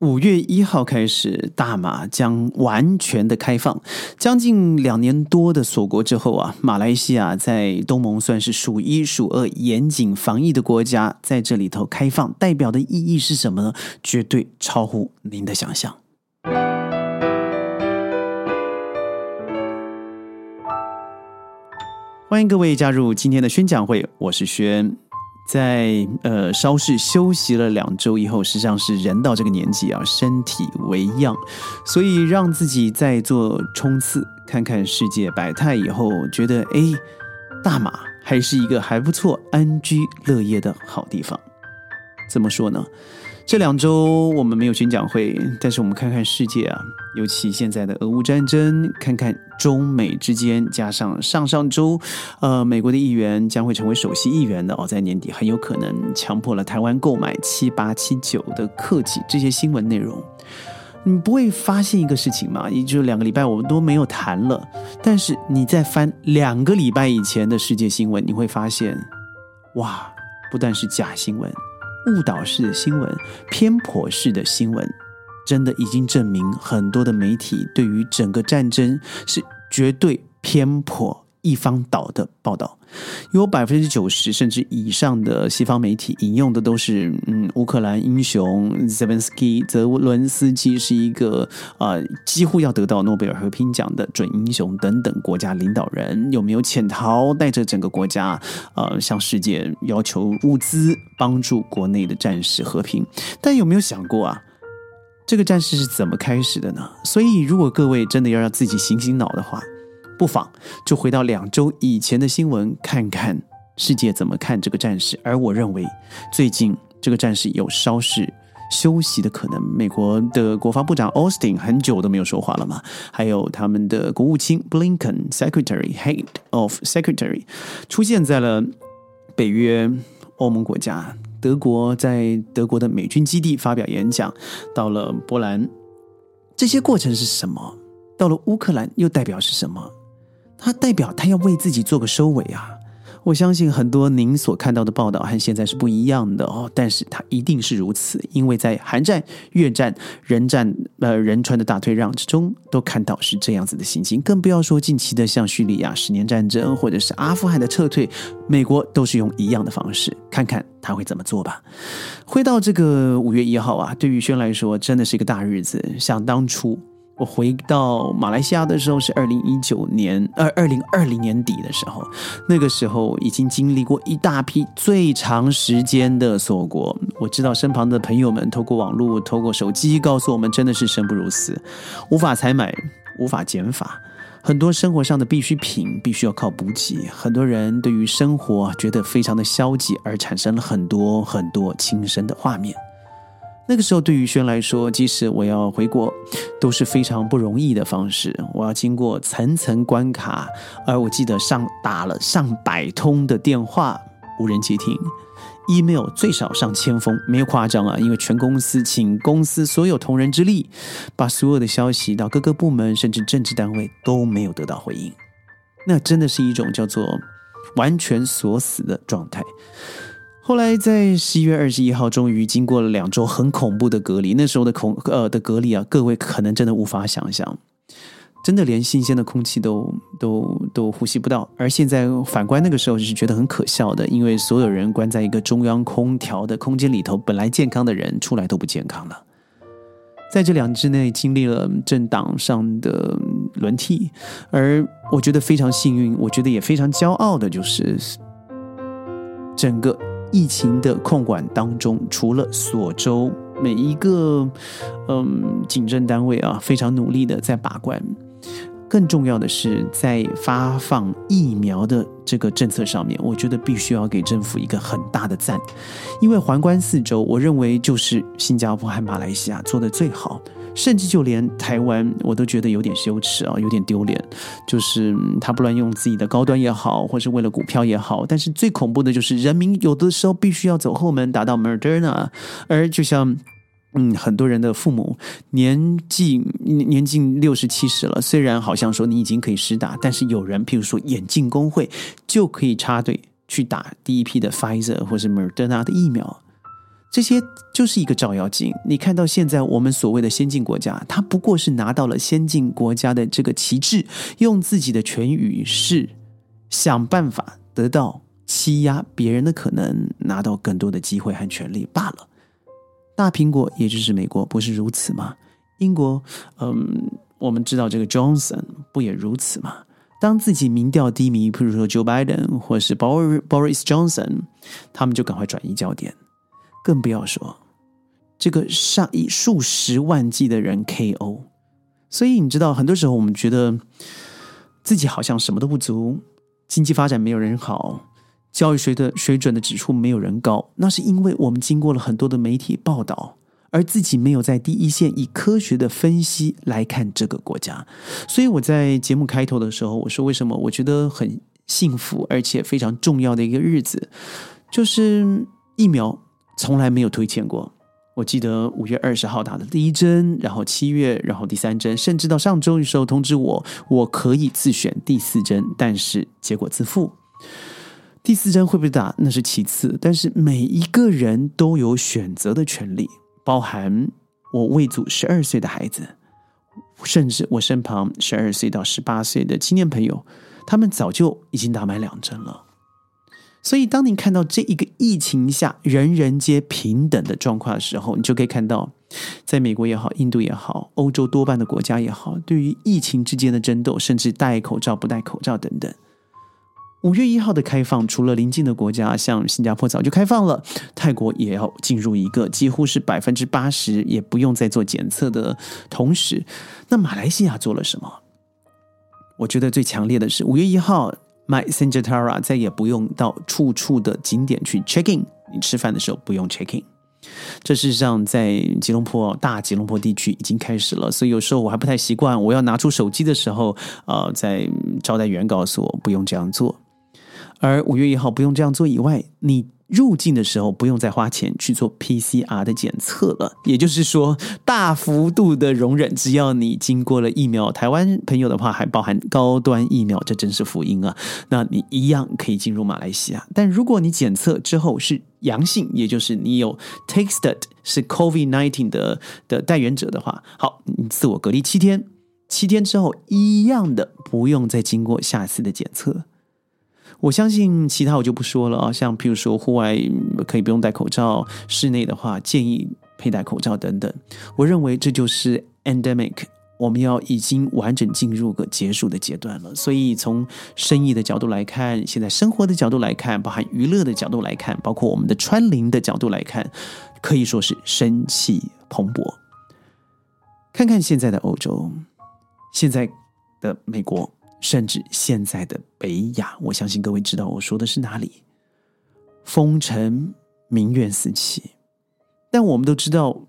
五月一号开始，大马将完全的开放。将近两年多的锁国之后啊，马来西亚在东盟算是数一数二严谨防疫的国家，在这里头开放，代表的意义是什么呢？绝对超乎您的想象。欢迎各位加入今天的宣讲会，我是轩。在呃，稍事休息了两周以后，实际上是人到这个年纪啊，身体为恙，所以让自己再做冲刺，看看世界百态以后，觉得哎，大马还是一个还不错、安居乐业的好地方。怎么说呢？这两周我们没有宣讲会，但是我们看看世界啊，尤其现在的俄乌战争，看看中美之间，加上上上周，呃，美国的议员将会成为首席议员的哦，在年底很有可能强迫了台湾购买七八七九的客机，这些新闻内容，你不会发现一个事情吗？也就两个礼拜我们都没有谈了，但是你在翻两个礼拜以前的世界新闻，你会发现，哇，不但是假新闻。误导式的新闻、偏颇式的新闻，真的已经证明很多的媒体对于整个战争是绝对偏颇一方倒的报道。有百分之九十甚至以上的西方媒体引用的都是嗯，乌克兰英雄 Zelensky 泽伦斯基是一个啊，几乎要得到诺贝尔和平奖的准英雄等等国家领导人有没有潜逃，带着整个国家呃向世界要求物资帮助国内的战士和平？但有没有想过啊，这个战事是怎么开始的呢？所以如果各位真的要让自己醒醒脑的话。不妨就回到两周以前的新闻，看看世界怎么看这个战事。而我认为，最近这个战事有稍事休息的可能。美国的国防部长 Austin 很久都没有说话了嘛，还有他们的国务卿 Blinken Secretary Head of Secretary 出现在了北约欧盟国家，德国在德国的美军基地发表演讲，到了波兰，这些过程是什么？到了乌克兰又代表是什么？他代表他要为自己做个收尾啊！我相信很多您所看到的报道和现在是不一样的哦，但是他一定是如此，因为在韩战、越战、人战、呃仁川的大退让之中，都看到是这样子的心情。更不要说近期的像叙利亚十年战争，或者是阿富汗的撤退，美国都是用一样的方式，看看他会怎么做吧。回到这个五月一号啊，对于轩来说真的是一个大日子，想当初。我回到马来西亚的时候是二零一九年，二二零二零年底的时候，那个时候已经经历过一大批最长时间的锁国。我知道身旁的朋友们透过网络、透过手机告诉我们，真的是生不如死，无法采买，无法减法，很多生活上的必需品必须要靠补给。很多人对于生活觉得非常的消极，而产生了很多很多轻生的画面。那个时候，对于轩来说，即使我要回国，都是非常不容易的方式。我要经过层层关卡，而我记得上打了上百通的电话，无人接听；email 最少上千封，没有夸张啊！因为全公司请公司所有同仁之力，把所有的消息到各个部门，甚至政治单位都没有得到回应。那真的是一种叫做完全锁死的状态。后来在十一月二十一号，终于经过了两周很恐怖的隔离。那时候的恐呃的隔离啊，各位可能真的无法想象，真的连新鲜的空气都都都呼吸不到。而现在反观那个时候，是觉得很可笑的，因为所有人关在一个中央空调的空间里头，本来健康的人出来都不健康了。在这两之内，经历了政党上的轮替，而我觉得非常幸运，我觉得也非常骄傲的，就是整个。疫情的控管当中，除了所州每一个嗯警政单位啊非常努力的在把关，更重要的是在发放疫苗的这个政策上面，我觉得必须要给政府一个很大的赞，因为环观四周，我认为就是新加坡和马来西亚做的最好。甚至就连台湾，我都觉得有点羞耻啊，有点丢脸。就是他不乱用自己的高端也好，或是为了股票也好，但是最恐怖的就是人民有的时候必须要走后门打到 Moderna，而就像嗯很多人的父母年纪年近六十七十了，虽然好像说你已经可以施打，但是有人譬如说眼镜工会就可以插队去打第一批的 Pfizer 或是 Moderna 的疫苗。这些就是一个照妖镜。你看到现在我们所谓的先进国家，它不过是拿到了先进国家的这个旗帜，用自己的权与势想办法得到欺压别人的可能，拿到更多的机会和权利罢了。大苹果也就是美国不是如此吗？英国，嗯，我们知道这个 Johnson 不也如此吗？当自己民调低迷，譬如说 Joe Biden 或是 Boris Johnson，他们就赶快转移焦点。更不要说这个上亿数十万计的人 KO，所以你知道，很多时候我们觉得自己好像什么都不足，经济发展没有人好，教育水的水准的指数没有人高，那是因为我们经过了很多的媒体报道，而自己没有在第一线以科学的分析来看这个国家。所以我在节目开头的时候，我说为什么我觉得很幸福，而且非常重要的一个日子，就是疫苗。从来没有推荐过。我记得五月二十号打的第一针，然后七月，然后第三针，甚至到上周的时候通知我，我可以自选第四针，但是结果自负。第四针会不会打那是其次，但是每一个人都有选择的权利，包含我未足十二岁的孩子，甚至我身旁十二岁到十八岁的青年朋友，他们早就已经打满两针了。所以，当你看到这一个疫情下人人皆平等的状况的时候，你就可以看到，在美国也好，印度也好，欧洲多半的国家也好，对于疫情之间的争斗，甚至戴口罩不戴口罩等等。五月一号的开放，除了邻近的国家，像新加坡早就开放了，泰国也要进入一个几乎是百分之八十也不用再做检测的同时，那马来西亚做了什么？我觉得最强烈的是五月一号。My singitara 再也不用到处处的景点去 check in，你吃饭的时候不用 check in。这事实上在吉隆坡大吉隆坡地区已经开始了，所以有时候我还不太习惯，我要拿出手机的时候，呃，在招待员告诉我不用这样做。而五月一号不用这样做以外，你。入境的时候不用再花钱去做 PCR 的检测了，也就是说大幅度的容忍，只要你经过了疫苗，台湾朋友的话还包含高端疫苗，这真是福音啊！那你一样可以进入马来西亚。但如果你检测之后是阳性，也就是你有 tested 是 COVID nineteen 的的带源者的话，好，你自我隔离七天，七天之后一样的不用再经过下次的检测。我相信其他我就不说了啊，像譬如说户外可以不用戴口罩，室内的话建议佩戴口罩等等。我认为这就是 endemic，我们要已经完整进入个结束的阶段了。所以从生意的角度来看，现在生活的角度来看，包含娱乐的角度来看，包括我们的穿林的角度来看，可以说是生气蓬勃。看看现在的欧洲，现在的美国。甚至现在的北亚，我相信各位知道我说的是哪里。风尘，民怨四起，但我们都知道，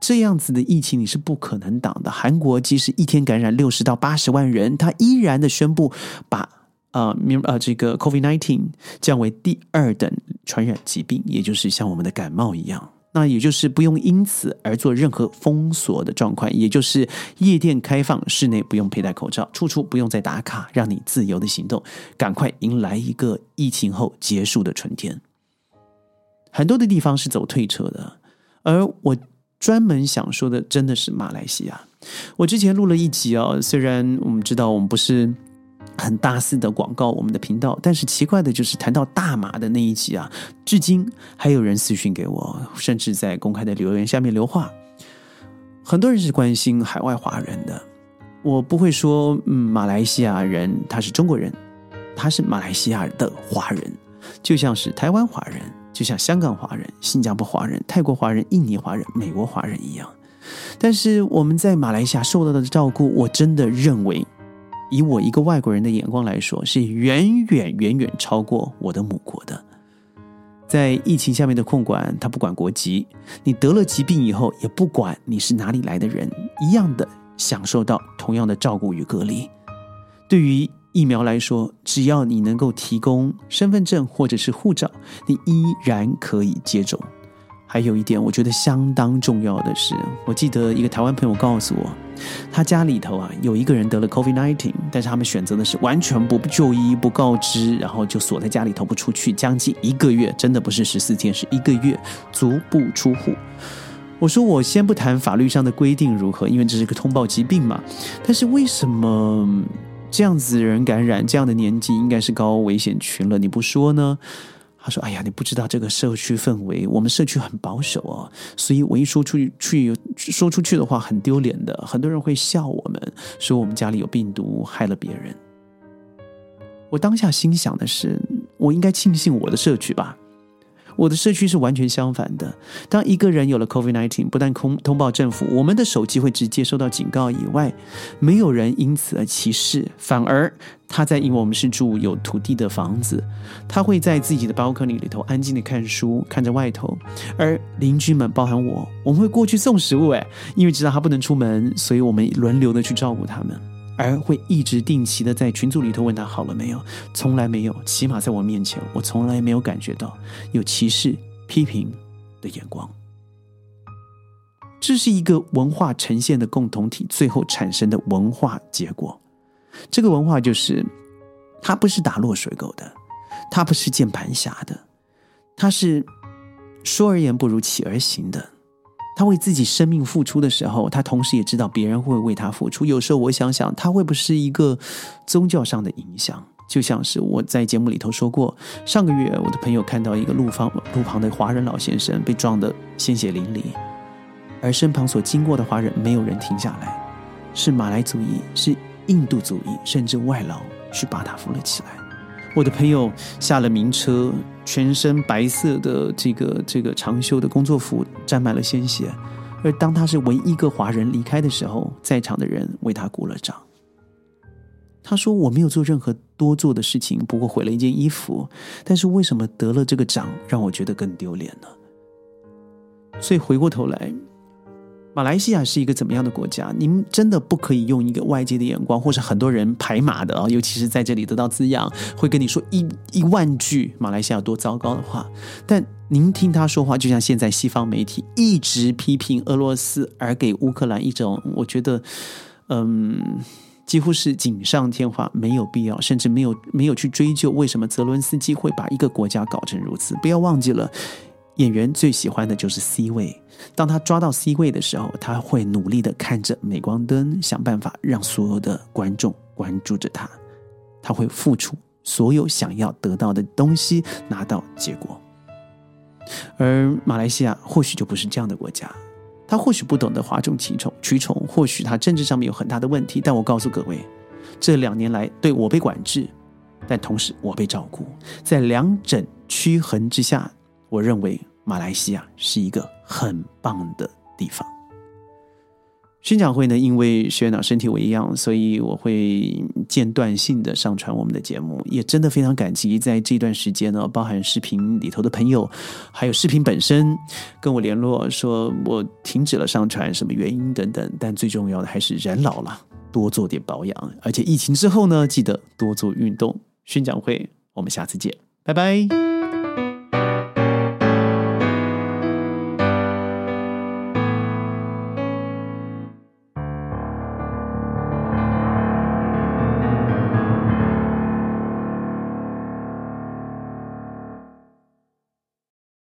这样子的疫情你是不可能挡的。韩国即使一天感染六十到八十万人，他依然的宣布把啊，明呃这个 COVID nineteen 降为第二等传染疾病，也就是像我们的感冒一样。那也就是不用因此而做任何封锁的状况，也就是夜店开放，室内不用佩戴口罩，处处不用再打卡，让你自由的行动，赶快迎来一个疫情后结束的春天。很多的地方是走退车的，而我专门想说的，真的是马来西亚。我之前录了一集哦，虽然我们知道我们不是。很大肆的广告我们的频道，但是奇怪的就是谈到大马的那一集啊，至今还有人私信给我，甚至在公开的留言下面留话。很多人是关心海外华人的，我不会说，嗯，马来西亚人他是中国人，他是马来西亚的华人，就像是台湾华人，就像香港华人、新加坡华人、泰国华人、印尼华人、美国华人一样。但是我们在马来西亚受到的照顾，我真的认为。以我一个外国人的眼光来说，是远远远远超过我的母国的。在疫情下面的控管，他不管国籍，你得了疾病以后，也不管你是哪里来的人，一样的享受到同样的照顾与隔离。对于疫苗来说，只要你能够提供身份证或者是护照，你依然可以接种。还有一点，我觉得相当重要的是，我记得一个台湾朋友告诉我，他家里头啊有一个人得了 COVID-19，但是他们选择的是完全不就医、不告知，然后就锁在家里头不出去，将近一个月，真的不是十四天，是一个月，足不出户。我说我先不谈法律上的规定如何，因为这是个通报疾病嘛。但是为什么这样子人感染，这样的年纪应该是高危险群了，你不说呢？他说：“哎呀，你不知道这个社区氛围，我们社区很保守哦，所以我一说出去，去说出去的话很丢脸的，很多人会笑我们，说我们家里有病毒，害了别人。”我当下心想的是，我应该庆幸我的社区吧。我的社区是完全相反的。当一个人有了 COVID-19，不但通通报政府，我们的手机会直接收到警告以外，没有人因此而歧视，反而他在因为我们是住有土地的房子，他会在自己的 balcony 里头安静的看书，看着外头，而邻居们，包含我，我们会过去送食物，哎，因为知道他不能出门，所以我们轮流的去照顾他们。而会一直定期的在群组里头问他好了没有，从来没有，起码在我面前，我从来没有感觉到有歧视、批评的眼光。这是一个文化呈现的共同体，最后产生的文化结果。这个文化就是，它不是打落水狗的，它不是键盘侠的，它是说而言不如起而行的。他为自己生命付出的时候，他同时也知道别人会为他付出。有时候我想想，他会不会是一个宗教上的影响？就像是我在节目里头说过，上个月我的朋友看到一个路方路旁的华人老先生被撞得鲜血淋漓，而身旁所经过的华人没有人停下来，是马来族裔，是印度族裔，甚至外劳去把他扶了起来。我的朋友下了名车，全身白色的这个这个长袖的工作服沾满了鲜血，而当他是唯一一个华人离开的时候，在场的人为他鼓了掌。他说：“我没有做任何多做的事情，不过毁了一件衣服，但是为什么得了这个奖，让我觉得更丢脸呢？”所以回过头来。马来西亚是一个怎么样的国家？您真的不可以用一个外界的眼光，或是很多人排马的啊，尤其是在这里得到滋养，会跟你说一一万句马来西亚多糟糕的话。但您听他说话，就像现在西方媒体一直批评俄罗斯，而给乌克兰一种我觉得，嗯，几乎是锦上添花，没有必要，甚至没有没有去追究为什么泽伦斯基会把一个国家搞成如此。不要忘记了。演员最喜欢的就是 C 位，当他抓到 C 位的时候，他会努力的看着镁光灯，想办法让所有的观众关注着他。他会付出所有想要得到的东西，拿到结果。而马来西亚或许就不是这样的国家，他或许不懂得哗众取宠，取宠，或许他政治上面有很大的问题。但我告诉各位，这两年来对我被管制，但同时我被照顾，在两者趋衡之下，我认为。马来西亚是一个很棒的地方。宣讲会呢，因为学长身体为恙，所以我会间断性的上传我们的节目。也真的非常感激，在这段时间呢，包含视频里头的朋友，还有视频本身跟我联络，说我停止了上传，什么原因等等。但最重要的还是人老了，多做点保养。而且疫情之后呢，记得多做运动。宣讲会，我们下次见，拜拜。